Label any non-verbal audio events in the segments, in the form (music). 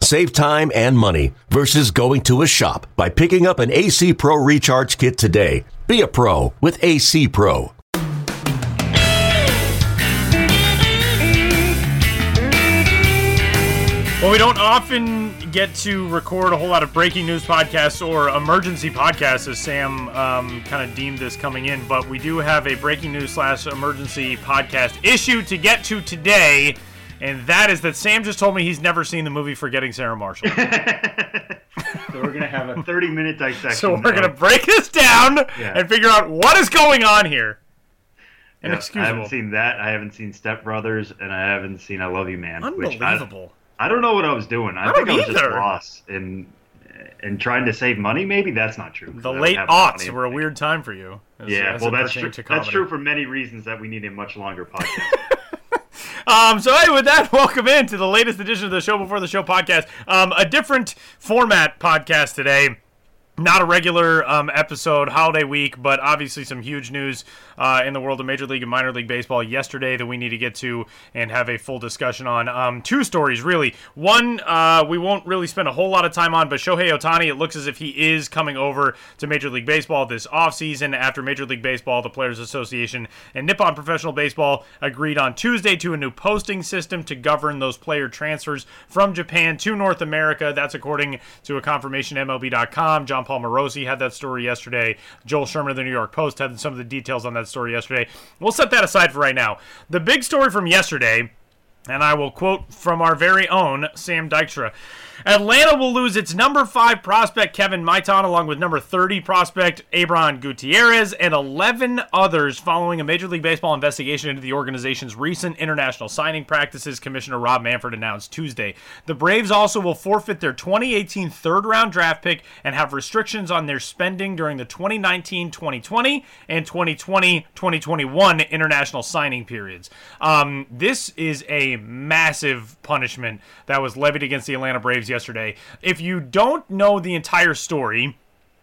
Save time and money versus going to a shop by picking up an AC Pro Recharge Kit today. Be a pro with AC Pro. Well, we don't often get to record a whole lot of breaking news podcasts or emergency podcasts, as Sam um, kind of deemed this coming in, but we do have a breaking news slash emergency podcast issue to get to today, and that is that Sam just told me he's never seen the movie Forgetting Sarah Marshall. (laughs) So we're gonna have a 30 minute dissection. so we're of- gonna break this down Yeah. and figure out what is going on here. And Yeah, I haven't seen that. I haven't seen Step Brothers, and I haven't seen I Love You Man. which I- Unbelievable. I, don't know what I was doing. I, I think I was just either. lost in in trying to save money. Maybe that's not true. The late aughts were a weird time for you. as- Yeah, as well, that's true. That's true for many reasons that we need a much longer podcast. (laughs) Um, so hey, with that, (laughs) welcome in to the latest edition of the Show Before the Show podcast. Um, a different format podcast today. Not a regular um, episode, holiday week, but obviously some huge news uh, in the world of Major League and Minor League Baseball yesterday that we need to get to and have a full discussion on. Um, two stories, really. One, uh, we won't really spend a whole lot of time on, but Shohei Ohtani, it looks as if he is coming over to Major League Baseball this offseason after Major League Baseball, the Players Association, and Nippon Professional Baseball agreed on Tuesday to a new posting system to govern those player transfers from Japan to North America. That's according to a confirmation MLB.com. Jon Paul Morosi had that story yesterday. Joel Sherman of the New York Post had some of the details on that story yesterday. We'll set that aside for right now. The big story from yesterday and I will quote from our very own Sam Dykstra. Atlanta will lose its number five prospect, Kevin Maitan, along with number 30 prospect, Abrahan Gutierrez, and 11 others following a Major League Baseball investigation into the organization's recent international signing practices, Commissioner Rob Manfred announced Tuesday. The Braves also will forfeit their 2018 third round draft pick and have restrictions on their spending during the 2019 2020 and 2020 2021 international signing periods. Um, this is a massive punishment that was levied against the Atlanta Braves yesterday. If you don't know the entire story,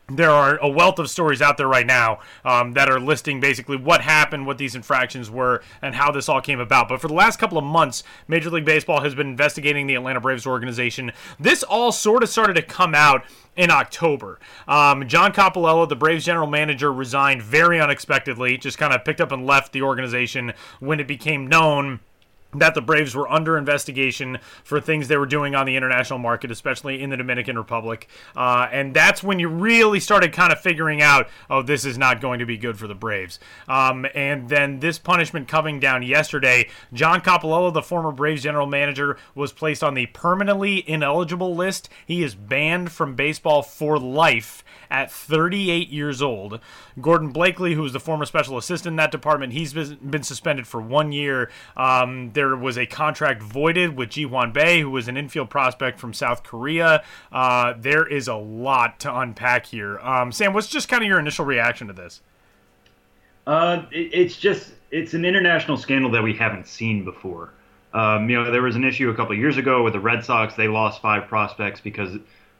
there are a wealth of stories out there right now um, that are listing basically what happened, what these infractions were, and how this all came about. But for the last couple of months, Major League Baseball has been investigating the Atlanta Braves organization. This all sort of started to come out in October. Um, John Coppolella, the Braves general manager, resigned very unexpectedly, just kind of picked up and left the organization when it became known that the Braves were under investigation for things they were doing on the international market, especially in the Dominican Republic. Uh, and that's when you really started kind of figuring out, oh, this is not going to be good for the Braves. Um, and then this punishment coming down yesterday, John Coppolella, the former Braves general manager, was placed on the permanently ineligible list. He is banned from baseball for life at 38 years old. Gordon Blakeley, who was the former special assistant in that department, he's been suspended for one year. Um, there was a contract voided with Ji Hwan Bae, who was an infield prospect from South Korea. Uh, there is a lot to unpack here. Um, Sam, what's just kind of your initial reaction to this? Uh, it, it's just it's an international scandal that we haven't seen before. Um, you know, there was an issue a couple years ago with the Red Sox. They lost five prospects because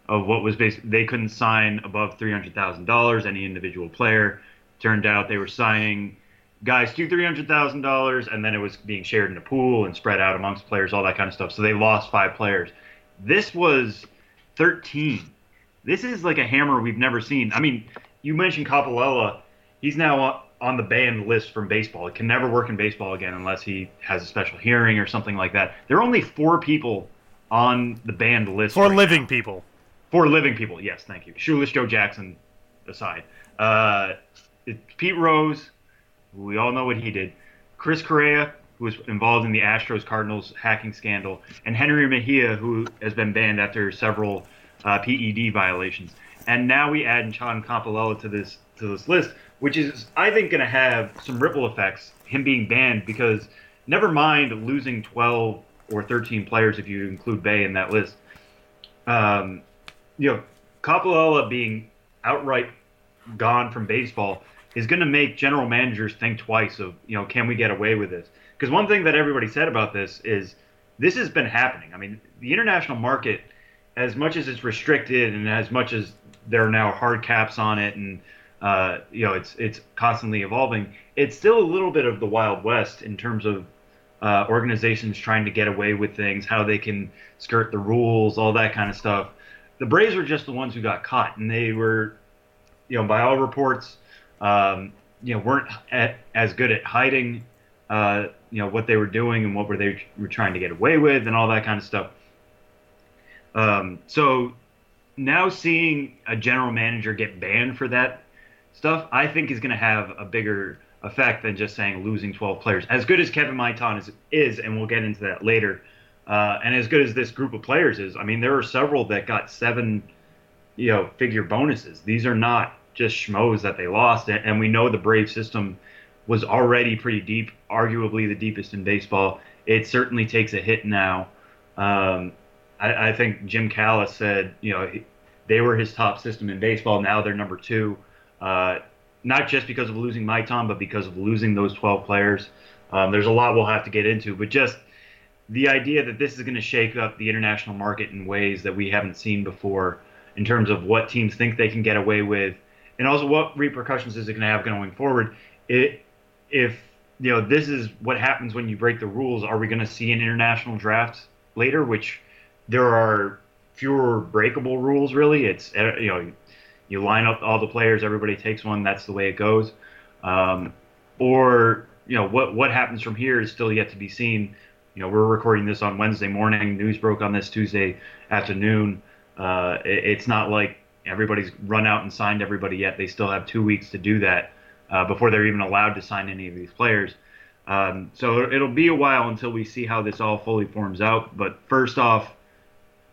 of what was basically they couldn't sign above three hundred thousand dollars any individual player. Turned out they were signing guys to three hundred thousand dollars, and then it was being shared in a pool and spread out amongst players, all that kind of stuff. So they lost five players. This was thirteen. This is like a hammer we've never seen. I mean, you mentioned Coppolella. He's now on the banned list from baseball. It can never work in baseball again unless he has a special hearing or something like that. There are only four people on the banned list For right living now. people. For living people, yes, thank you. Shoeless Joe Jackson aside. Uh, Pete Rose, we all know what he did. Chris Correa, who was involved in the Astros Cardinals hacking scandal. And Jenrry Mejia, who has been banned after several uh, PED violations. And now we add John Coppolella to this to this list, which is I think going to have some ripple effects. Him being banned because never mind losing 12 or 13 players if you include Bae in that list. Um, you know, Coppolella being outright gone from baseball is going to make general managers think twice of you know can we get away with this? Because one thing that everybody said about this is this has been happening. I mean, the international market, as much as it's restricted and as much as there are now hard caps on it and uh, you know it's it's constantly evolving, it's still a little bit of the wild west in terms of uh, organizations trying to get away with things, how they can skirt the rules, all that kind of stuff. The Braves were just the ones who got caught, and they were, you know, by all reports, um, you know, weren't at, as good at hiding, uh, you know, what they were doing and what were they were trying to get away with, and all that kind of stuff. Um, so now seeing a general manager get banned for that stuff, I think is going to have a bigger effect than just saying losing 12 players. As good as Kevin Maitan is, is and we'll get into that later, uh, and as good as this group of players is, I mean, there are several that got seven, you know, figure bonuses. These are not just schmoes that they lost, and we know the Brave system was already pretty deep, arguably the deepest in baseball. It certainly takes a hit now. Um, I, I, think Jim Callis said, you know, they were his top system in baseball. Now they're number two. Uh, not just because of losing Maitan, but because of losing those 12 players. Um, there's a lot we'll have to get into, but just the idea that this is going to shake up the international market in ways that we haven't seen before in terms of what teams think they can get away with, and also what repercussions is it going to have going forward. It, if you know this is what happens when you break the rules, are we going to see an international draft later? Which there are fewer breakable rules. Really, it's uh, you know you line up all the players, everybody takes one. That's the way it goes. Um, or you know what what happens from here is still yet to be seen. You know we're recording this on Wednesday morning. News broke on this Tuesday afternoon. Uh, it, it's not like everybody's run out and signed everybody yet. They still have two weeks to do that uh, before they're even allowed to sign any of these players. Um, so it'll be a while until we see how this all fully forms out. But first off,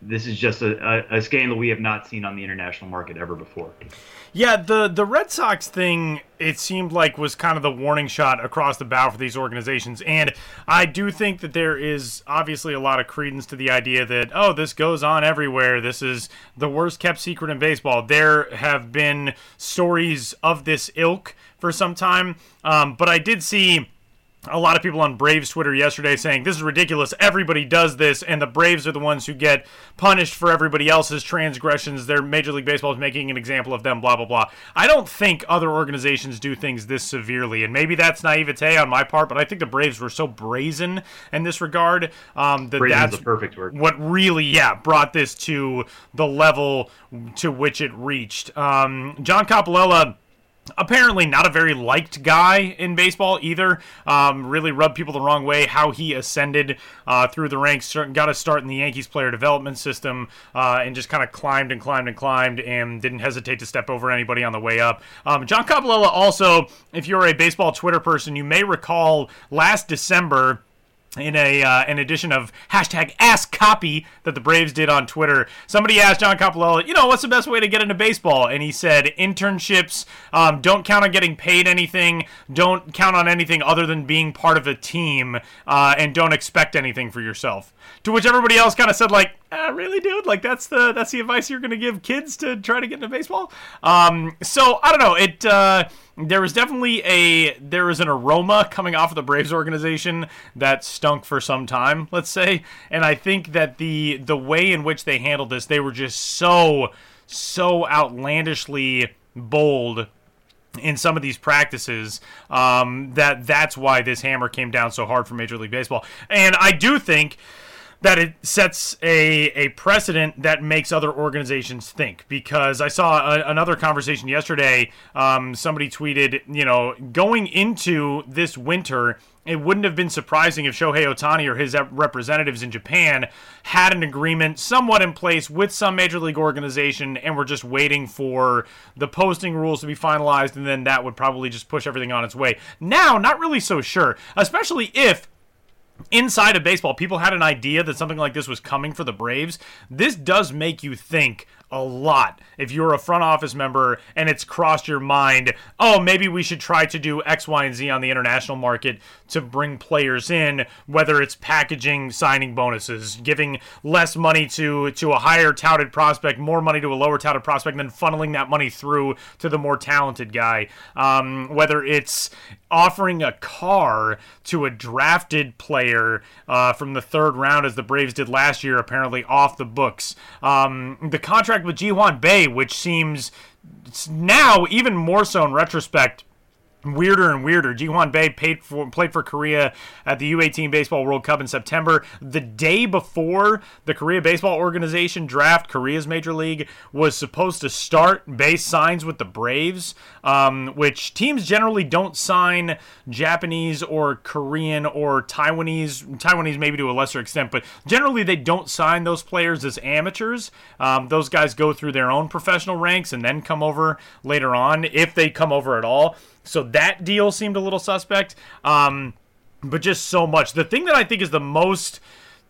this is just a, a, a, scandal we have not seen on the international market ever before. Yeah, the the Red Sox thing it seemed like was kind of the warning shot across the bow for these organizations, and I do think that there is obviously a lot of credence to the idea that oh, this goes on everywhere. This is the worst kept secret in baseball. There have been stories of this ilk for some time, um, but I did see a lot of people on Braves Twitter yesterday saying this is ridiculous. Everybody does this, and the Braves are the ones who get punished for everybody else's transgressions. Their Major League Baseball is making an example of them. Blah blah blah. I don't think other organizations do things this severely, and maybe that's naivete on my part. But I think the Braves were so brazen in this regard um, that that's the perfect word. What really, yeah, brought this to the level to which it reached. Um, John Coppolella apparently not a very liked guy in baseball either. Um, really rubbed people the wrong way. How he ascended uh, through the ranks, got a start in the Yankees player development system, uh, and just kind of climbed and climbed and climbed, and didn't hesitate to step over anybody on the way up. Um, John Coppolella also, if you're a baseball Twitter person, you may recall last December in a uh, an edition of hashtag Ask Copy that the Braves did on Twitter. Somebody asked John Coppolella, you know, what's the best way to get into baseball? And he said internships. Um, don't count on getting paid anything. Don't count on anything other than being part of a team, uh, and don't expect anything for yourself. To which everybody else kind of said, like, uh, really, dude? Like that's the that's the advice you're to give kids to try to get into baseball? Um, so I don't know. It uh, there was definitely a there was an aroma coming off of the Braves organization that stunk for some time, let's say. And I think that the the way in which they handled this, they were just so so outlandishly bold in some of these practices um, that that's why this hammer came down so hard for Major League Baseball. And I do think that it sets a, a precedent that makes other organizations think. Because I saw a, another conversation yesterday. Um, somebody tweeted, you know, going into this winter, it wouldn't have been surprising if Shohei Ohtani or his representatives in Japan had an agreement somewhat in place with some major league organization and were just waiting for the posting rules to be finalized, and then that would probably just push everything on its way. Now, not really so sure, especially if inside of baseball, people had an idea that something like this was coming for the Braves. This does make you think a lot if you're a front office member and it's crossed your mind, oh, maybe we should try to do X, Y, and Z on the international market to bring players in, whether it's packaging signing bonuses, giving less money to to a higher touted prospect, more money to a lower touted prospect, and then funneling that money through to the more talented guy. Um, whether it's offering a car to a drafted player uh, from the third round, as the Braves did last year, apparently off the books. Um, the contract with Ji-hwan Bae, which seems now even more so in retrospect weirder and weirder. Ji-hwan Bae paid for, played for Korea at the U18 Baseball World Cup in September. The day before the Korea Baseball Organization draft, Korea's major league was supposed to start. Bae signs with the Braves, um, which teams generally don't sign Japanese or Korean or Taiwanese. Taiwanese maybe to a lesser extent, but generally they don't sign those players as amateurs. Um, those guys go through their own professional ranks and then come over later on if they come over at all. So that deal seemed a little suspect. Um, but just so much. The thing that I think is the most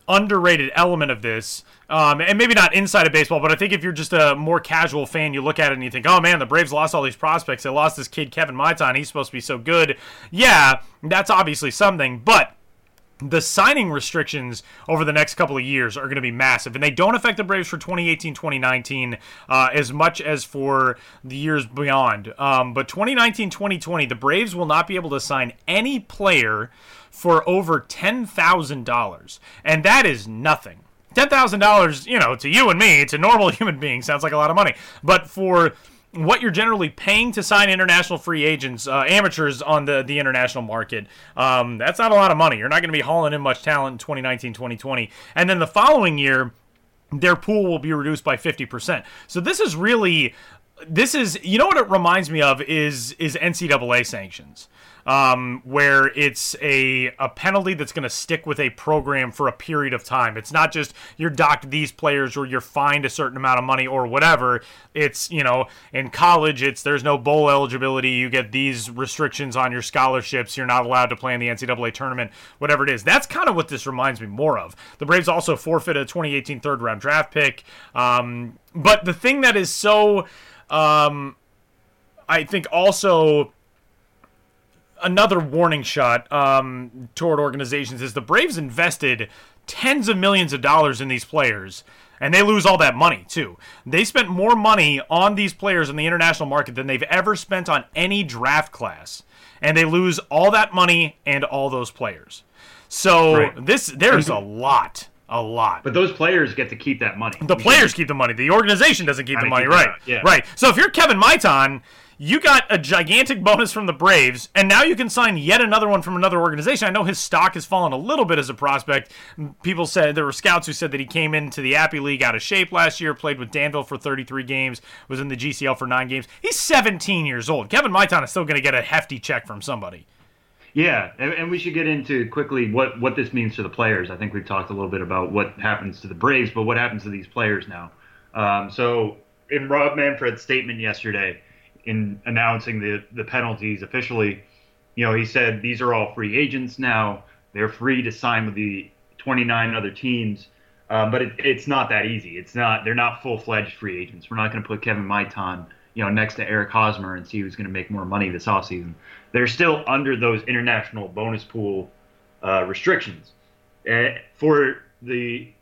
underrated element of this, um, and maybe not inside of baseball, but I think if you're just a more casual fan, you look at it and you think, oh man, the Braves lost all these prospects. They lost this kid, Kevin Maitan. He's supposed to be so good. Yeah, that's obviously something. But the signing restrictions over the next couple of years are going to be massive, and they don't affect the Braves for 2018 2019 uh, as much as for the years beyond. Um, but 2019 2020, the Braves will not be able to sign any player for over $10,000, and that is nothing. $10,000, you know, to you and me, to a normal (laughs) human beings, sounds like a lot of money. But for what you're generally paying to sign international free agents, uh, amateurs on the, the international market, um, that's not a lot of money. You're not going to be hauling in much talent in 2019, 2020. And then the following year, their pool will be reduced by 50%. So this is really this is you know what it reminds me of is is NCAA sanctions um, where it's a, a penalty that's going to stick with a program for a period of time. It's not just you're docked these players or you're fined a certain amount of money or whatever. It's, you know, in college, it's there's no bowl eligibility. You get these restrictions on your scholarships. You're not allowed to play in the NCAA tournament, whatever it is. That's kind of what this reminds me more of. The Braves also forfeited a 2018 third round draft pick. Um, but the thing that is so, um, I think also another warning shot um, toward organizations is the Braves invested tens of millions of dollars in these players and they lose all that money too. They spent more money on these players in the international market than they've ever spent on any draft class, and they lose all that money and all those players. So right. this there's a lot, a lot. But those players get to keep that money. The players keep the money. The organization doesn't keep the money, keep right? Yeah. Right. So if you're Kevin Maitan you got a gigantic bonus from the Braves, and now you can sign yet another one from another organization. I know his stock has fallen a little bit as a prospect. People said there were scouts who said that he came into the Appy League out of shape last year, played with Danville for 33 games, was in the GCL for nine games. He's 17 years old. Kevin Maitan is still going to get a hefty check from somebody. Yeah, and, and, we should get into quickly what, what this means to the players. I think we've talked a little bit about what happens to the Braves, but what happens to these players now? Um, so, in Rob Manfred's statement yesterday, in announcing the the penalties officially, you know, he said these are all free agents now. They're free to sign with the 29 other teams. Um, but it, it's not that easy. It's not. They're not full fledged free agents. We're not going to put Kevin Maitan, you know, next to Eric Hosmer and see who's going to make more money this offseason. They're still under those international bonus pool uh, restrictions uh, for the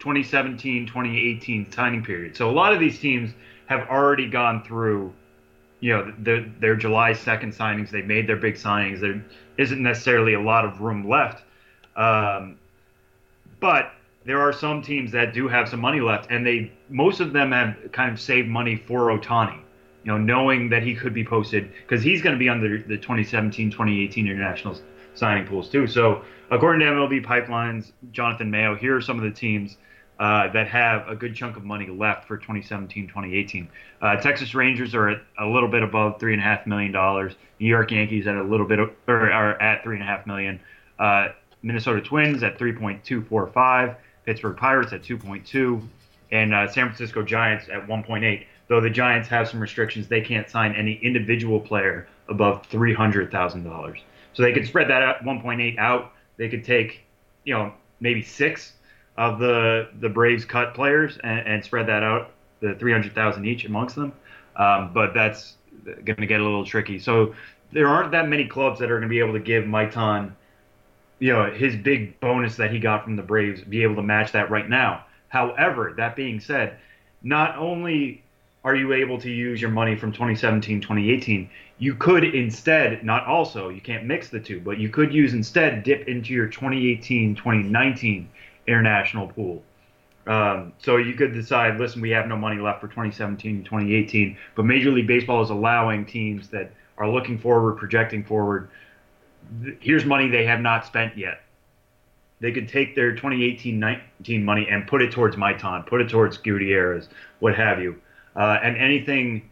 2017-2018 signing period. So a lot of these teams have already gone through you know their their July second signings. They made their big signings. There isn't necessarily a lot of room left, um, but there are some teams that do have some money left, and they most of them have kind of saved money for Ohtani. You know, knowing that he could be posted because he's going to be under the 2017-2018 international signing pools too. So according to MLB Pipelines, Jonathan Mayo, here are some of the teams uh, that have a good chunk of money left for 2017 2018. Uh, Texas Rangers are at a little bit above $3.5 million. New York Yankees at a little bit, of, or are at 3.5 million. Uh, Minnesota Twins at 3.245. Pittsburgh Pirates at 2.2. And uh, San Francisco Giants at 1.8. Though the Giants have some restrictions, they can't sign any individual player above $300,000. So they could spread that out 1.8 out. They could take, you know, maybe six of the the Braves cut players and, and spread that out the 300,000 each amongst them. Um, but that's going to get a little tricky. So there aren't that many clubs that are going to be able to give Maitan, you know, his big bonus that he got from the Braves, be able to match that right now. However, that being said, not only are you able to use your money from 2017, 2018, you could instead, not also, you can't mix the two, but you could use instead dip into your 2018, 2019 international pool. Um, so you could decide, listen, we have no money left for 2017, 2018, but Major League Baseball is allowing teams that are looking forward, projecting forward. Here's money they have not spent yet. They could take their 2018-19 money and put it towards Maitan, put it towards Gutierrez, what have you, uh, and anything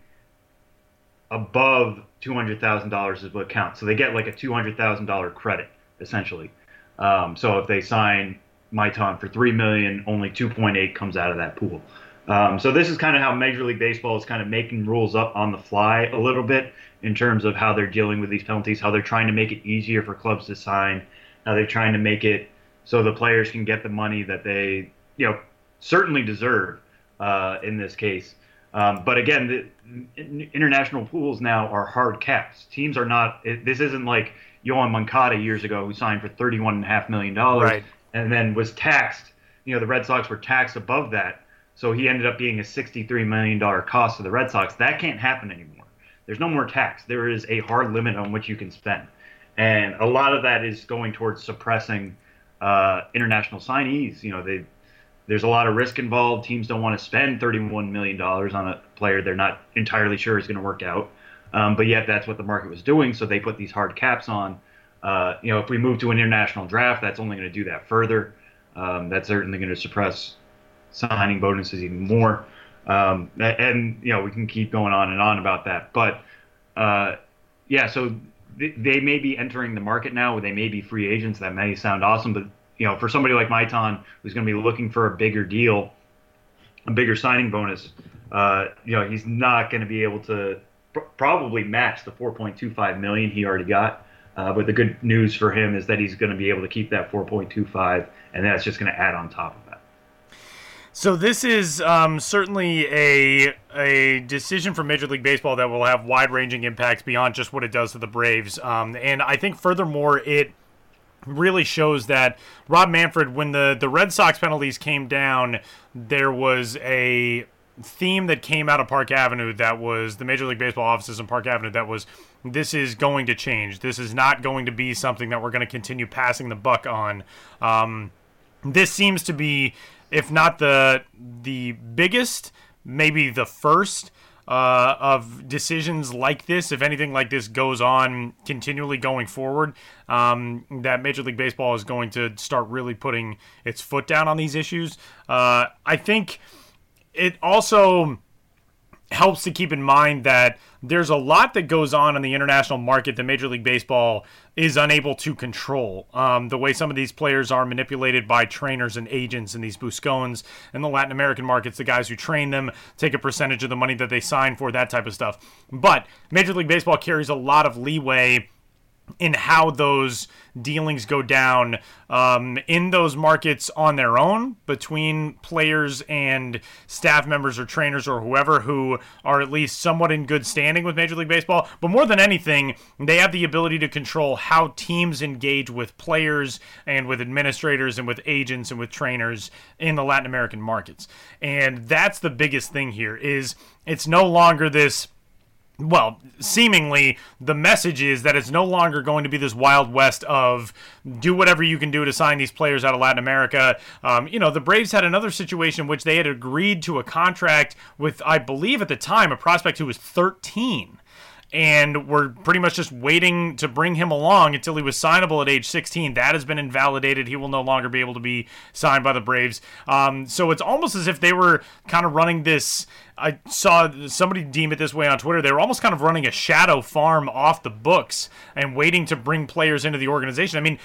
above $200,000 is what counts. So they get like a $200,000 credit essentially. Um, so if they sign Maitan for three million, only 2.8 comes out of that pool. Um, so this is kind of how Major League Baseball is kind of making rules up on the fly a little bit in terms of how they're dealing with these penalties, how they're trying to make it easier for clubs to sign, how they're trying to make it so the players can get the money that they, you know, certainly deserve uh, in this case. Um, but again, the international pools now are hard caps. Teams are not. It, this isn't like Yoan Moncada years ago who signed for thirty-one and a half million dollars Right. and then was taxed. You know, the Red Sox were taxed above that, so he ended up being a sixty-three million dollar cost to the Red Sox. That can't happen anymore. There's no more tax. There is a hard limit on what you can spend, and a lot of that is going towards suppressing uh, international signees. You know, they there's a lot of risk involved. Teams don't want to spend $31 million on a player they're not entirely sure is going to work out. Um, but yet that's what the market was doing. So they put these hard caps on. Uh, you know, if we move to an international draft, that's only going to do that further. Um, that's certainly going to suppress signing bonuses even more. Um, and, you know, we can keep going on and on about that. But, uh, yeah, so th- they may be entering the market now. They may be free agents. That may sound awesome, but you know, for somebody like Maitan who's going to be looking for a bigger deal, a bigger signing bonus, uh, you know, he's not going to be able to pr- probably match the 4.25 million he already got. Uh, but the good news for him is that he's going to be able to keep that 4.25, and that's just going to add on top of that. So this is um, certainly a a decision for Major League Baseball that will have wide-ranging impacts beyond just what it does to the Braves. Um, and I think furthermore, it really shows that Rob Manfred, when the the Red Sox penalties came down, there was a theme that came out of Park Avenue that was the Major League Baseball offices in Park Avenue that was this is going to change. This is not going to be something that we're going to continue passing the buck on. Um, this seems to be, if not the the biggest, maybe the first uh, of decisions like this, if anything like this goes on continually going forward, um, that Major League Baseball is going to start really putting its foot down on these issues. Uh, I think it also helps to keep in mind that there's a lot that goes on in the international market that Major League Baseball is unable to control. Um, the way some of these players are manipulated by trainers and agents in these Buscones in the Latin American markets, the guys who train them take a percentage of the money that they sign for, that type of stuff. But Major League Baseball carries a lot of leeway in how those dealings go down um, in those markets on their own between players and staff members or trainers or whoever who are at least somewhat in good standing with Major League Baseball. But more than anything, they have the ability to control how teams engage with players and with administrators and with agents and with trainers in the Latin American markets. And that's the biggest thing here is it's no longer this well, seemingly the message is that it's no longer going to be this wild west of do whatever you can do to sign these players out of Latin America. Um, you know, the Braves had another situation in which they had agreed to a contract with, I believe at the time, a prospect who was 13 and we're pretty much just waiting to bring him along until he was signable at age 16. That has been invalidated. He will no longer be able to be signed by the Braves. Um, so it's almost as if they were kind of running this. I saw somebody deem it this way on Twitter. They were almost kind of running a shadow farm off the books and waiting to bring players into the organization. I mean,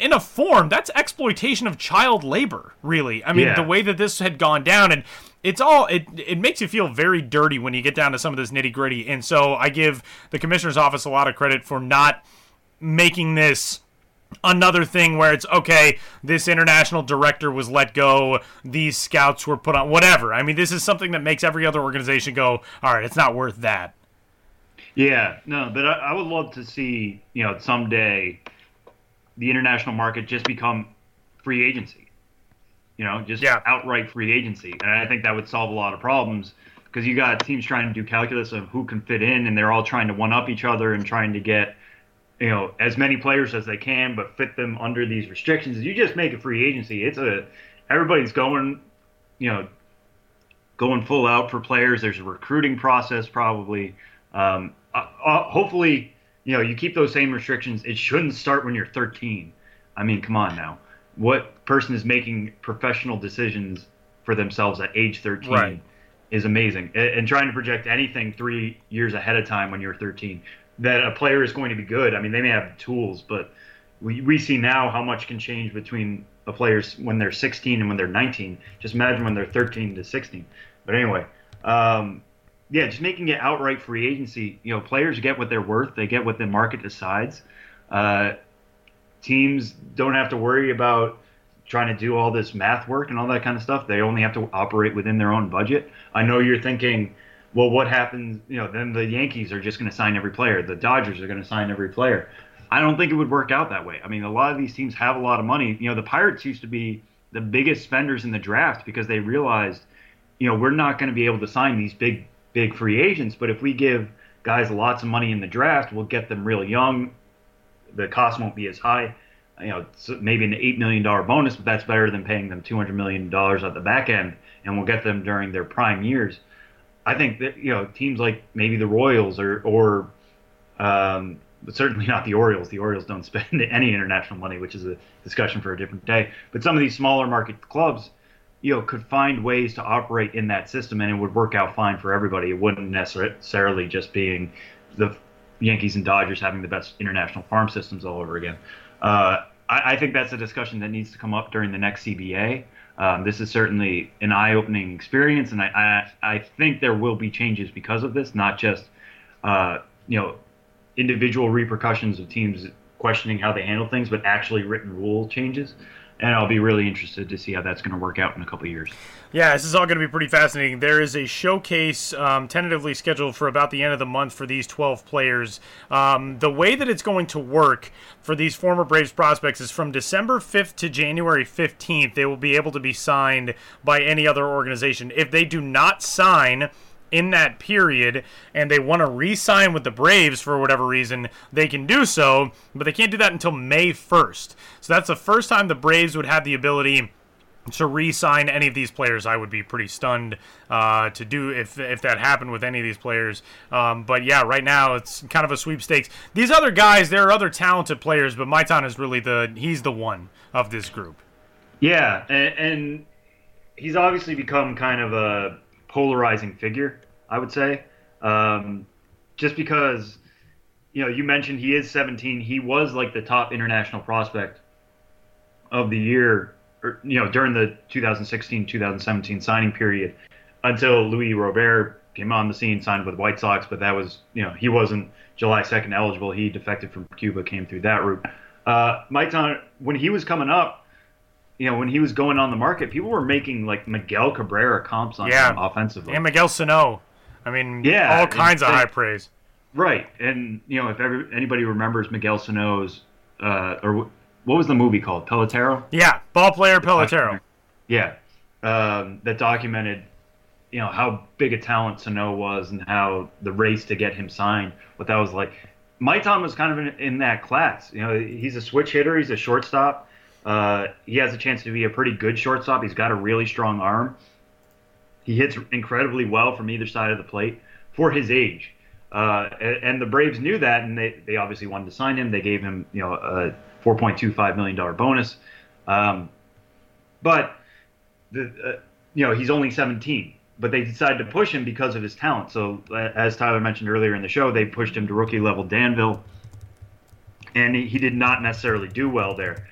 in a form, that's exploitation of child labor, really. I mean, Yeah. the way that this had gone down and it's all it it makes you feel very dirty when you get down to some of this nitty gritty. And so I give the commissioner's office a lot of credit for not making this another thing where it's okay this international director was let go these scouts were put on whatever. I mean this is something that makes every other organization go all right it's not worth that. Yeah no but i, I would love to see you know someday the international market just become free agency you know just Yeah. outright free agency. And i think that would solve a lot of problems because you got teams trying to do calculus of who can fit in and they're all trying to one up each other and trying to get you know as many players as they can, but fit them under these restrictions. You just make a free agency. It's a everybody's going, you know, going full out for players. There's a recruiting process probably. Um, uh, uh, hopefully, you know, you keep those same restrictions. It shouldn't start when you're 13. I mean, come on now. What person is making professional decisions for themselves at age 13 Right. is amazing. And, and trying to project anything three years ahead of time when you're 13 that a player is going to be good. I mean, they may have tools, but we, we see now how much can change between a players when they're 16 and when they're 19. Just imagine when they're 13 to 16. But anyway, um, yeah, just making it outright free agency. You know, players get what they're worth. They get what the market decides. Uh, teams don't have to worry about trying to do all this math work and all that kind of stuff. They only have to operate within their own budget. I know you're thinking, well, what happens? You know, then the Yankees are just going to sign every player. The Dodgers are going to sign every player. I don't think it would work out that way. I mean, a lot of these teams have a lot of money. You know, the Pirates used to be the biggest spenders in the draft because they realized, you know, we're not going to be able to sign these big, big free agents. But if we give guys lots of money in the draft, we'll get them real young. The cost won't be as high. You know, maybe an eight million dollar bonus, but that's better than paying them two hundred million dollars at the back end, and we'll get them during their prime years. I think that you know teams like maybe the Royals or or um, but certainly not the Orioles. The Orioles don't spend (laughs) any international money, which is a discussion for a different day. But some of these smaller market clubs, you know, could find ways to operate in that system, and it would work out fine for everybody. It wouldn't necessarily just being the Yankees and Dodgers having the best international farm systems all over again. Uh, I, I think that's a discussion that needs to come up during the next CBA. Um, this is certainly an eye-opening experience, and I, I, I think there will be changes because of this, not just uh, you know individual repercussions of teams questioning how they handle things, but actually written rule changes. And I'll be really interested to see how that's going to work out in a couple years. Yeah, this is all going to be pretty fascinating. There is a showcase um, tentatively scheduled for about the end of the month for these 12 players. Um, the way that it's going to work for these former Braves prospects is from December 5th to January 15th, they will be able to be signed by any other organization. If they do not sign, in that period and they want to re-sign with the Braves for whatever reason, they can do so, but they can't do that until May 1st. So that's the first time the Braves would have the ability to re-sign any of these players. I would be pretty stunned uh, to do if if that happened with any of these players. Um, but yeah, right now it's kind of a sweepstakes. These other guys, there are other talented players, but Maitan is really the he's the one of this group. Yeah, and, and he's obviously become kind of a polarizing figure, I would say. Um, just because, you know, you mentioned he is 17. He was like the top international prospect of the year, or, you know, during the 2016 2017 signing period until Luis Robert came on the scene, signed with White Sox. But that was, you know, he wasn't July 2nd eligible. He defected from Cuba, came through that route. Uh, Maitan, when he was coming up, you know, when he was going on the market, people were making like Miguel Cabrera comps on Yeah. him offensively. And Miguel Sano, I mean, Yeah, all kinds of high praise. Right, and you know, if ever, anybody remembers Miguel Sano's, uh, or wh- what was the movie called? Pelotero. Yeah, ball player Pelotero. Yeah, um, that documented, you know, how big a talent Sano was and how the race to get him signed, what that was like. Maitan was kind of in, in that class. You know, he's a switch hitter. He's a shortstop. Uh, he has a chance to be a pretty good shortstop. He's got a really strong arm. He hits incredibly well from either side of the plate for his age. Uh, and, and the Braves knew that, and they, they obviously wanted to sign him. They gave him, you know, a 4.25 million dollar bonus. Um, but the, uh, you know, he's only 17. But they decided to push him because of his talent. So, as Tyler mentioned earlier in the show, they pushed him to rookie level Danville, and he, he did not necessarily do well there,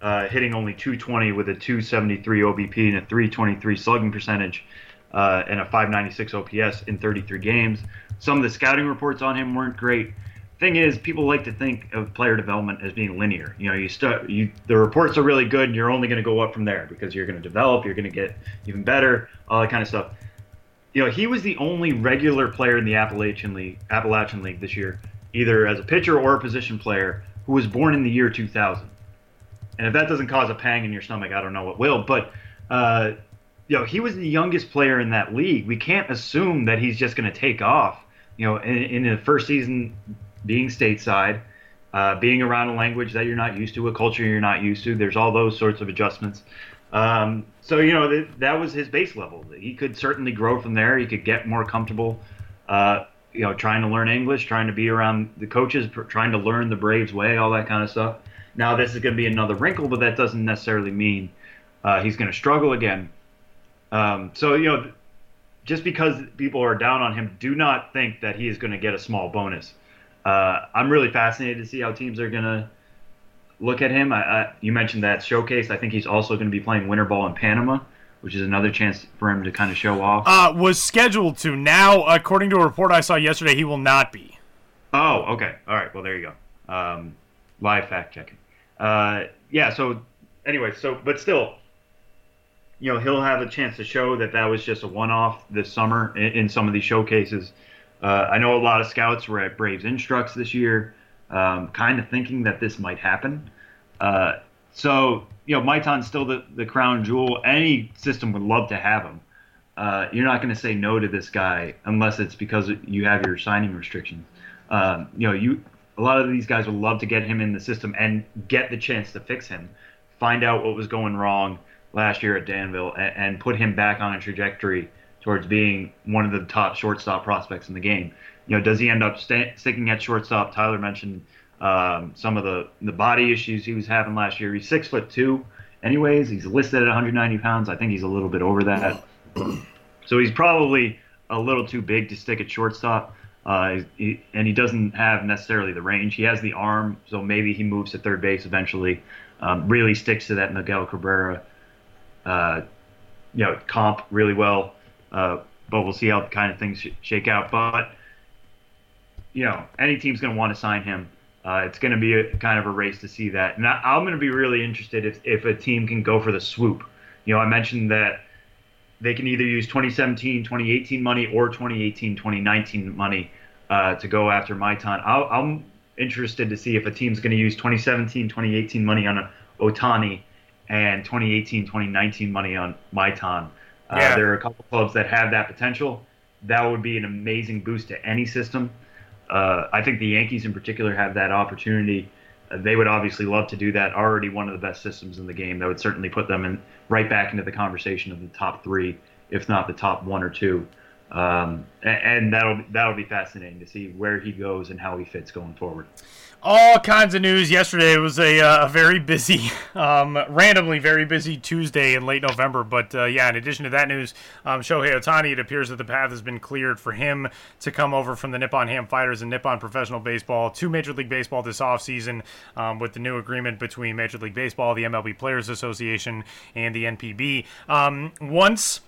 uh, hitting only 220 with a 273 OBP and a 323 slugging percentage, uh, and a 596 OPS in 33 games. Some of the scouting reports on him weren't great. thing is, people like to think of player development as being linear. You know, you start, you the reports are really good, and you're only going to go up from there because you're going to develop, you're going to get even better, all that kind of stuff. You know, he was the only regular player in the Appalachian League, Appalachian League this year, either as a pitcher or a position player, who was born in the year 2000. And if that doesn't cause a pang in your stomach, I don't know what will. But uh, you know, he was the youngest player in that league. We can't assume that he's just going to take off. You know, in, in the first season being stateside, uh, being around a language that you're not used to, a culture you're not used to. There's all those sorts of adjustments. Um, so you know th- that was his base level. He could certainly grow from there. He could get more comfortable. Uh, you know, trying to learn English, trying to be around the coaches, pr- trying to learn the Braves way, all that kind of stuff. Now this is going to be another wrinkle, but that doesn't necessarily mean uh, he's going to struggle again. Um, so you know, just because people are down on him, do not think that he is going to get a small bonus uh, I'm really fascinated to see how teams are going to look at him. I, I, you mentioned that showcase. I think he's also going to be playing winter ball in Panama, which is another chance for him to kind of show off. Uh, was scheduled to. Now, according to a report I saw yesterday, he will not be. Oh, okay. All right. Well, there you go. Um, live fact checking. Uh, yeah. So, anyway, so but still, you know, he'll have a chance to show that that was just a one-off this summer in, in some of these showcases. Uh, I know a lot of scouts were at Braves Instructs this year, um, kind of thinking that this might happen. Uh, so, you know, Maitan's still the, the crown jewel. Any system would love to have him. Uh, you're not going to say no to this guy unless it's because you have your signing restrictions. Um, you know, you a lot of these guys would love to get him in the system and get the chance to fix him, find out what was going wrong last year at Danville, and, and put him back on a trajectory towards being one of the top shortstop prospects in the game. You know, does he end up st- sticking at shortstop? Tyler mentioned um, some of the the body issues he was having last year. He's six foot two, anyways. He's listed at 190 pounds. I think he's a little bit over that. (clears throat) so he's probably a little too big to stick at shortstop. Uh, he, and he doesn't have necessarily the range. He has the arm, so maybe he moves to third base eventually. Um, really sticks to that Miguel Cabrera, uh, you know, comp really well. Uh, but we'll see how kind of things sh- shake out. But you know, any team's going to want to sign him. Uh, it's going to be a, kind of a race to see that. And I, am going to be really interested if, if a team can go for the swoop. You know, I mentioned that they can either use 2017, 2018 money or 2018, 2019 money uh, to go after Maitan. i am interested to see if a team's going to use 2017, 2018 money on Ohtani and 2018, 2019 money on Maitan. Uh, yeah. There are a couple clubs that have that potential. That would be an amazing boost to any system. Uh, I think the Yankees in particular have that opportunity. They would obviously love to do that. Already one of the best systems in the game. That would certainly put them in right back into the conversation of the top three, if not the top one or two. Um, and, and that'll that'll be fascinating to see where he goes and how he fits going forward all kinds of news yesterday. It was a, uh, very busy, (laughs) um, randomly very busy Tuesday in late November. But uh, yeah, in addition to that news, um, Shohei Ohtani, it appears that the path has been cleared for him to come over from the Nippon Ham Fighters and Nippon Professional Baseball to Major League Baseball this offseason um, with the new agreement between Major League Baseball, the MLB Players Association, and the NPB. Um, once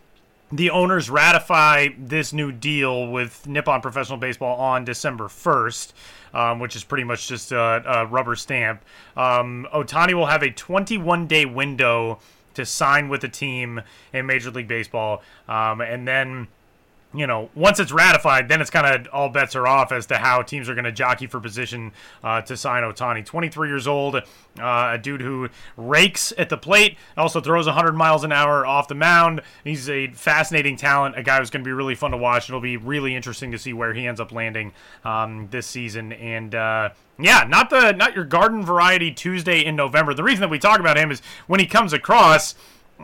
the owners ratify this new deal with Nippon Professional Baseball on December 1st, um, which is pretty much just a, a rubber stamp. Um, Ohtani will have a 21 day window to sign with a team in Major League Baseball. Um, and then you know, once it's ratified, then it's kind of all bets are off as to how teams are going to jockey for position uh, to sign Ohtani. 23 years old, uh, a dude who rakes at the plate, also throws 100 miles an hour off the mound. He's a fascinating talent, a guy who's going to be really fun to watch. It'll be really interesting to see where he ends up landing um, this season. And uh, yeah, not the not your garden variety Tuesday in November. The reason that we talk about him is when he comes across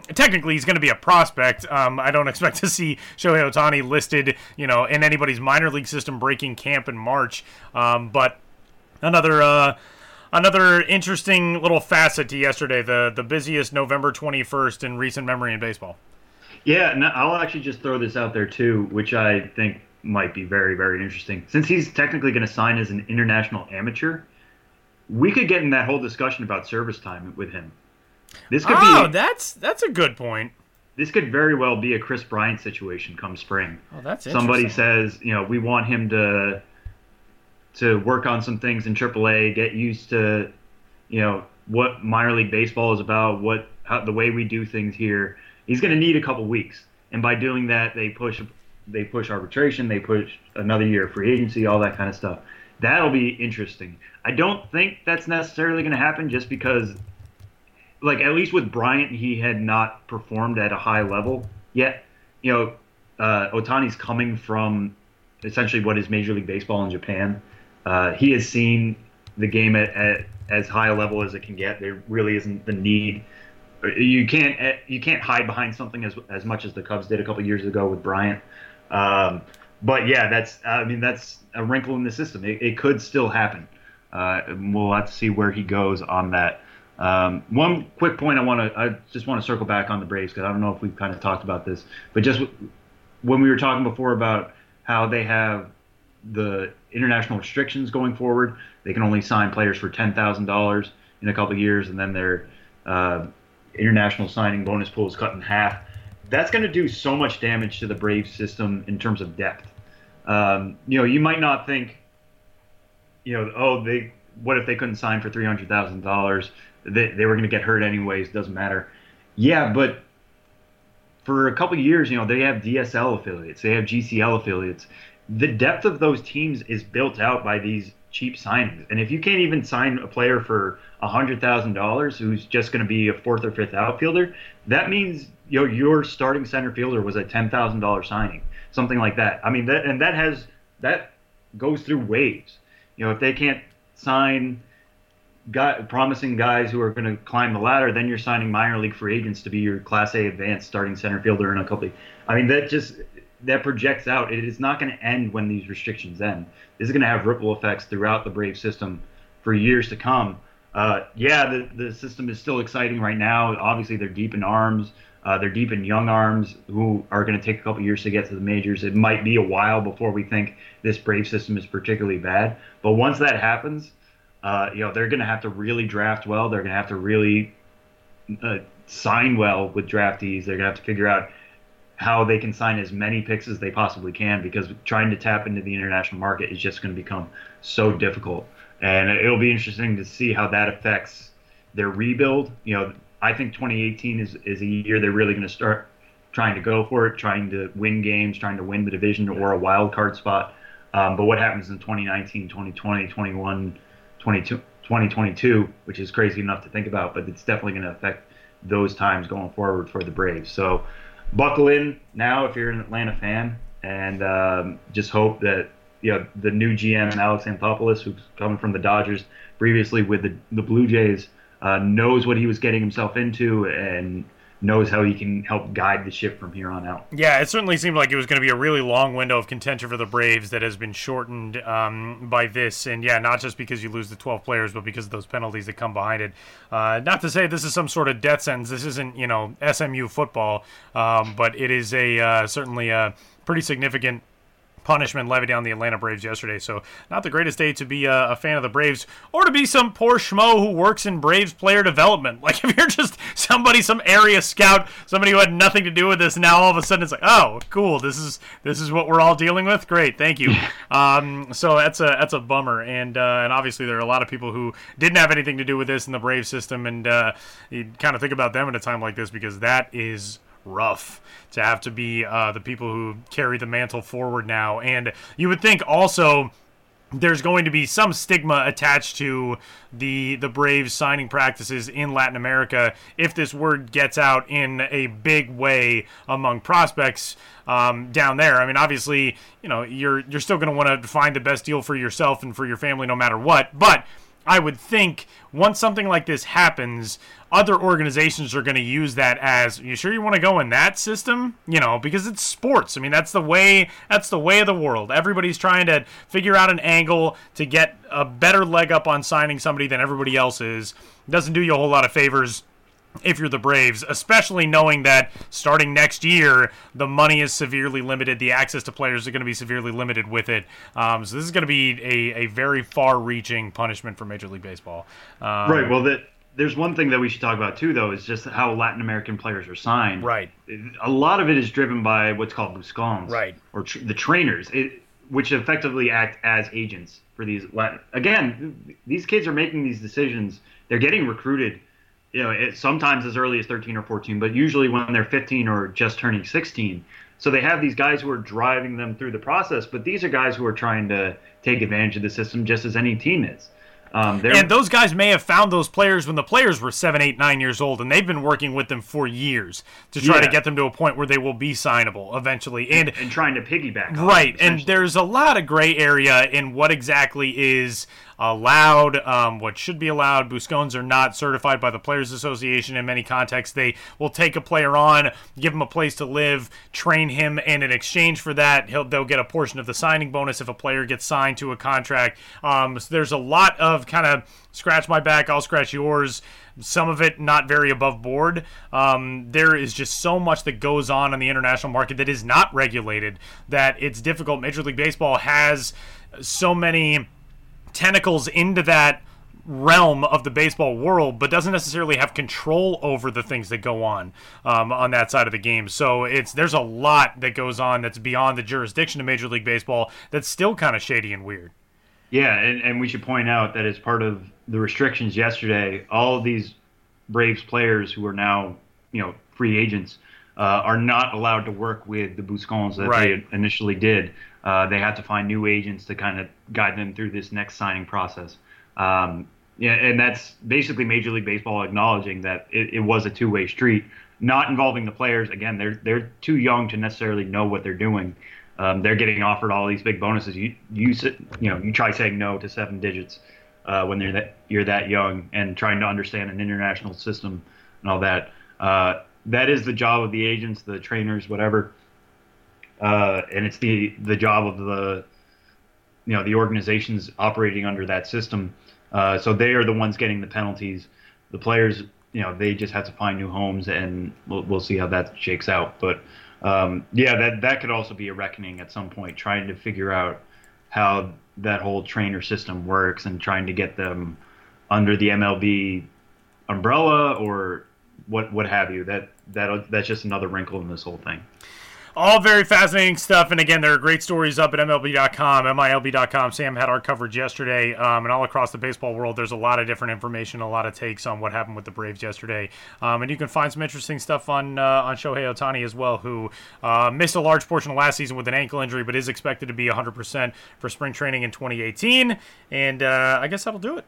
technically he's going to be a prospect. Um, I don't expect to see Shohei Ohtani listed, you know, in anybody's minor league system breaking camp in March. Um, but another uh, another interesting little facet to yesterday, the the busiest November 21st in recent memory in baseball. Yeah, I'll actually just throw this out there too, which I think might be very very interesting. Since he's technically going to sign as an international amateur, we could get in that whole discussion about service time with him. This could oh, be. that's that's a good point. This could very well be a Kris Bryant situation come spring. Oh, that's somebody says, you know, we want him to to work on some things in AAA, get used to, you know, what minor league baseball is about, what how, the way we do things here. He's going to need a couple weeks, and by doing that, they push they push arbitration, they push another year of free agency, all that kind of stuff. That'll be interesting. I don't think that's necessarily going to happen just because, like, at least with Bryant, he had not performed at a high level yet. You know, uh, Ohtani's coming from essentially what is Major League Baseball in Japan. Uh, he has seen the game at, at as high a level as it can get. There really isn't the need. You can't you can't hide behind something as as much as the Cubs did a couple years ago with Bryant. Um, but yeah, that's I mean that's a wrinkle in the system. It, it could still happen. Uh, we'll have to see where he goes on that. Um, one quick point I want to I just want to circle back on the Braves because I don't know if we've kind of talked about this, but just when we were talking before about how they have the international restrictions going forward, they can only sign players for ten thousand dollars in a couple years, and then their uh, international signing bonus pool is cut in half. That's going to do so much damage to the Braves system in terms of depth. Um, you know, you might not think, you know, oh, they what if they couldn't sign for three hundred thousand dollars? They they were going to get hurt anyways. Doesn't matter. Yeah, but for a couple years, you know, they have DSL affiliates, they have GCL affiliates. The depth of those teams is built out by these cheap signings. And if you can't even sign a player for hundred thousand dollars who's just going to be a fourth or fifth outfielder, that means you know, your starting center fielder was a ten thousand dollar signing, something like that. I mean that and that has that goes through waves. You know, if they can't sign guy, promising guys who are going to climb the ladder, then you're signing minor league free agents to be your Class A advanced starting center fielder in a couple. Of, I mean that just that projects out. It is not going to end when these restrictions end. This is going to have ripple effects throughout the Brave system for years to come. Uh, yeah, the, the system is still exciting right now. Obviously, they're deep in arms. Uh, they're deep in young arms who are going to take a couple years to get to the majors. It might be a while before we think this Brave system is particularly bad. But once that happens, uh, you know they're going to have to really draft well. They're going to have to really uh, sign well with draftees. They're going to have to figure out how they can sign as many picks as they possibly can because trying to tap into the international market is just going to become so difficult. And it'll be interesting to see how that affects their rebuild. You know, I think 2018 is, is a year they're really going to start trying to go for it, trying to win games, trying to win the division or a wild card spot. Um, but what happens in 2019, 2020, 21, 22, 2022, which is crazy enough to think about, but it's definitely going to affect those times going forward for the Braves. So buckle in now if you're an Atlanta fan, and um, just hope that you know the new GM Alex Anthopoulos, who's coming from the Dodgers previously with the the Blue Jays, uh, knows what he was getting himself into and knows how he can help guide the ship from here on out. Yeah, it certainly seemed like it was going to be a really long window of contention for the Braves that has been shortened um, by this. And yeah, not just because you lose the 12 players, but because of those penalties that come behind it. Uh, not to say this is some sort of death sentence. This isn't, you know, SMU football, um, but it is a uh, certainly a pretty significant punishment levied on the Atlanta Braves yesterday. So not the greatest day to be a, a, fan of the Braves or to be some poor schmo who works in Braves player development. (laughs) Like if you're just somebody, some area scout, somebody who had nothing to do with this, now all of a sudden it's like, oh, cool, this is this is what we're all dealing with. Great, thank you. um, so that's a that's a bummer, and uh, and obviously there are a lot of people who didn't have anything to do with this in the Brave system, and uh, you kind of think about them at a time like this because that is rough to have to be uh, the people who carry the mantle forward now. And you would think also there's going to be some stigma attached to the the Braves signing practices in Latin America if this word gets out in a big way among prospects um, down there. I mean, obviously, you know, you're you're still going to want to find the best deal for yourself and for your family, no matter what. But I would think once something like this happens, other organizations are going to use that as you sure you want to go in that system? You know because it's sports. I mean that's the way that's the way of the world. Everybody's trying to figure out an angle to get a better leg up on signing somebody than everybody else is. Doesn't do you a whole lot of favors if you're the Braves, especially knowing that starting next year, the money is severely limited, the access to players are going to be severely limited with it. Um, so this is going to be a, a very far-reaching punishment for Major League Baseball. Um, right. Well, that there's one thing that we should talk about too, though, is just how Latin American players are signed. Right. A lot of it is driven by what's called buscones. Right. Or tr- the trainers. It, which effectively act as agents for these. Latin. Again, these kids are making these decisions. They're getting recruited, you know, it, sometimes as early as 13 or 14, but usually when they're 15 or just turning 16. So they have these guys who are driving them through the process, but these are guys who are trying to take advantage of the system just as any team is. Um, and those guys may have found those players when the players were seven, eight, nine years old, and they've been working with them for years to try yeah. to get them to a point where they will be signable eventually. And, and, and trying to piggyback. Right. and there's a lot of gray area in what exactly is allowed, um, what should be allowed. Buscones are not certified by the Players Association in many contexts. They will take a player on, give him a place to live, train him, and in exchange for that, he'll, they'll get a portion of the signing bonus if a player gets signed to a contract. Um, so there's a lot of kind of scratch my back, I'll scratch yours. Some of it not very above board. Um, there is just so much that goes on in the international market that is not regulated that it's difficult. Major League Baseball has so many tentacles into that realm of the baseball world, but doesn't necessarily have control over the things that go on um, on that side of the game. So it's there's a lot that goes on that's beyond the jurisdiction of Major League Baseball that's still kind of shady and weird. Yeah, and, and we should point out that as part of the restrictions yesterday, all of these Braves players who are now you know free agents uh, are not allowed to work with the Buscones that right. they initially did. Uh, they had to find new agents to kind of guide them through this next signing process. Um, yeah, and that's basically Major League Baseball acknowledging that it, it was a two-way street, not involving the players. Again, they're they're too young to necessarily know what they're doing. Um, they're getting offered all these big bonuses. You you you know you try saying no to seven digits uh, when you're that you're that young and trying to understand an international system and all that. Uh, that is the job of the agents, the trainers, whatever uh, and it's the the job of the you know the organizations operating under that system. Uh, so they are the ones getting the penalties. The players, you know, they just have to find new homes, and we'll, we'll see how that shakes out. But um, yeah, that that could also be a reckoning at some point, trying to figure out how that whole trainer system works and trying to get them under the MLB umbrella or what what have you. That that that's just another wrinkle in this whole thing all very fascinating stuff. And again, there are great stories up at MLB.com, MILB.com. Sam had our coverage yesterday, um, and all across the baseball world, there's a lot of different information, a lot of takes on what happened with the Braves yesterday. Um, and you can find some interesting stuff on uh, on Shohei Ohtani as well, who uh, missed a large portion of last season with an ankle injury, but is expected to be 100% for spring training in 2018. And uh, I guess that'll do it.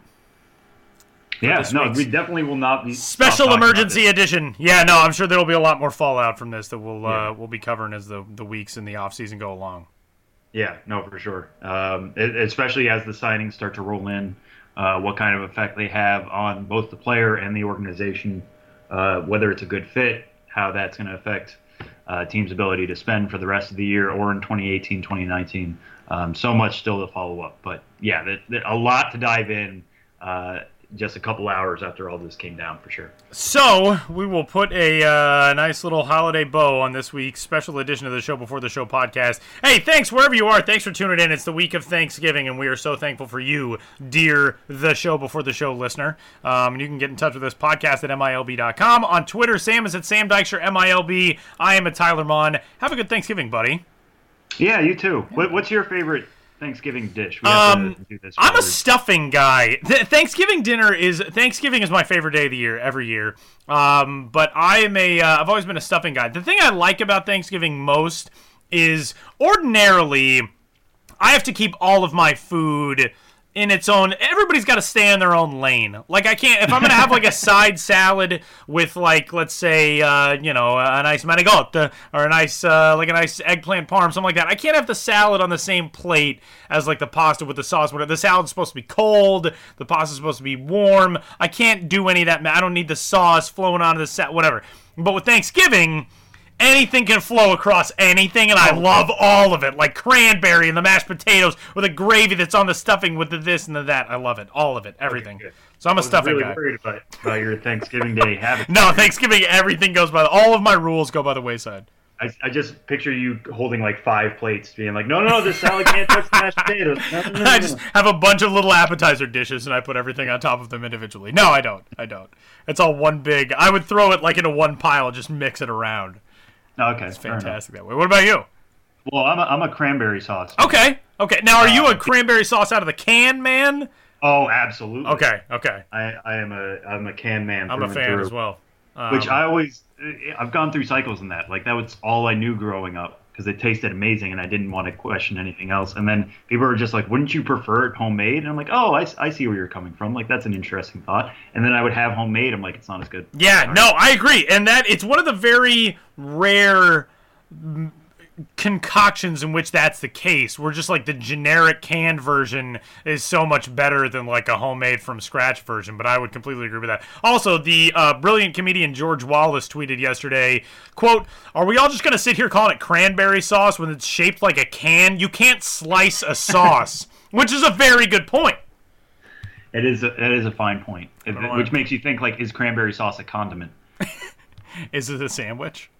Yeah, no, we definitely will not be special emergency edition. Yeah, no, I'm sure there will be a lot more fallout from this that we'll uh, yeah. uh, we'll be covering as the the weeks in the off season go along. Yeah, no, for sure. Um, it, especially as the signings start to roll in, uh, what kind of effect they have on both the player and the organization, uh, whether it's a good fit, how that's going to affect uh, team's ability to spend for the rest of the year or in 2018, 2019. Um, so much still to follow up, but yeah, a lot to dive in. Just a couple hours after all this came down for sure. So we will put a uh, nice little holiday bow on this week's special edition of the Show Before the Show podcast. Hey, thanks wherever you are. Thanks for tuning in. It's the week of Thanksgiving, and we are so thankful for you, dear the Show Before the Show listener. Um, and you can get in touch with us podcast at milb.com on Twitter. Sam is at Sam Dykstra MILB. I am at Tyler Maun. Have a good Thanksgiving, buddy. Yeah, you too. What, what's your favorite Thanksgiving dish. um, I'm a stuffing guy. Th- Thanksgiving dinner is Thanksgiving is my favorite day of the year every year. Um, but I am a have uh, always been a stuffing guy. The thing I like about Thanksgiving most is ordinarily I have to keep all of my food in its own everybody's got to stay in their own lane. Like i can't if i'm gonna have like a (laughs) side salad with like let's say uh, you know a nice manicotti or a nice uh, like a nice eggplant parm something like that i can't have the salad on the same plate as like the pasta with the sauce whatever. The salad's supposed to be cold the pasta's supposed to be warm. I can't do any of that i don't need the sauce flowing onto the set whatever. But with thanksgiving anything can flow across anything, and I oh. love all of it. Like cranberry and the mashed potatoes with the gravy that's on the stuffing with the this and the that. I love it. All of it. Everything. Okay, so I'm a stuffing really guy. Worried about, about your Thanksgiving Day habit. (laughs) no, Thanksgiving everything goes by. The, All of my rules go by the wayside. I, I just picture you holding like five plates, being like, "No, no, no, this salad can't touch the mashed potatoes." No, no, no, (laughs) I just have a bunch of little appetizer dishes, and I put everything on top of them individually. No, I don't. I don't. It's all one big. I would throw it like into one pile, and just mix it around. Okay, it's fantastic that way. What about you? Well, I'm a, I'm a cranberry sauce. Okay. Okay. Now, are you Uh, a cranberry sauce out of the can, man? Oh, absolutely. Okay. Okay. I, I am a I'm a can man. I'm a fan through. as well. Um, Which I always I've gone through cycles in that. Like that was all I knew growing up because it tasted amazing and I didn't want to question anything else. And then people were just like, "Wouldn't you prefer it homemade?" And I'm like, "Oh, I, I see where you're coming from. Like that's an interesting thought." And then I would have homemade. I'm like, "It's not as good." Yeah, no, I agree, and that it's one of the very rare concoctions in which that's the case. Where just like the generic canned version is so much better than like a homemade from scratch version. But I would completely agree with that. Also, the uh, brilliant comedian George Wallace tweeted yesterday, "quote Are we all just gonna sit here calling it cranberry sauce when it's shaped like a can? You can't slice a sauce." (laughs) Which is a very good point. It is a, it is a fine point, It- which makes you think like, is cranberry sauce a condiment? (laughs) Is it a sandwich?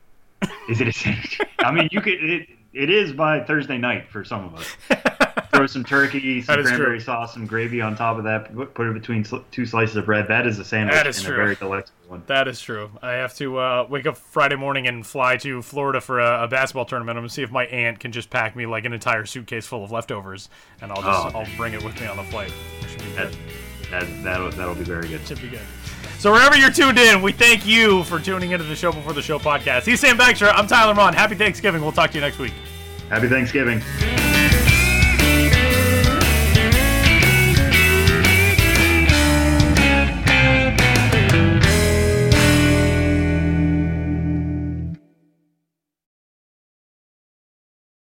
Is it a sandwich? I mean, you could. It, it is by Thursday night for some of us. (laughs) Throw some turkey, some cranberry true. sauce, some gravy on top of that. Put, it between two slices of bread. That is a sandwich That is and true. a very delectable one. That is true. I have to uh, wake up Friday morning and fly to Florida for a, a basketball tournament. I'm gonna see if my aunt can just pack me like an entire suitcase full of leftovers, and I'll just Oh. I'll bring it with me on the flight. That, that, that'll that'll be very good. Should be good. So wherever you're tuned in, we thank you for tuning into the Show Before the Show podcast. He's Sam Dykstra. I'm Tyler Maun. Happy Thanksgiving. We'll talk to you next week. Happy Thanksgiving.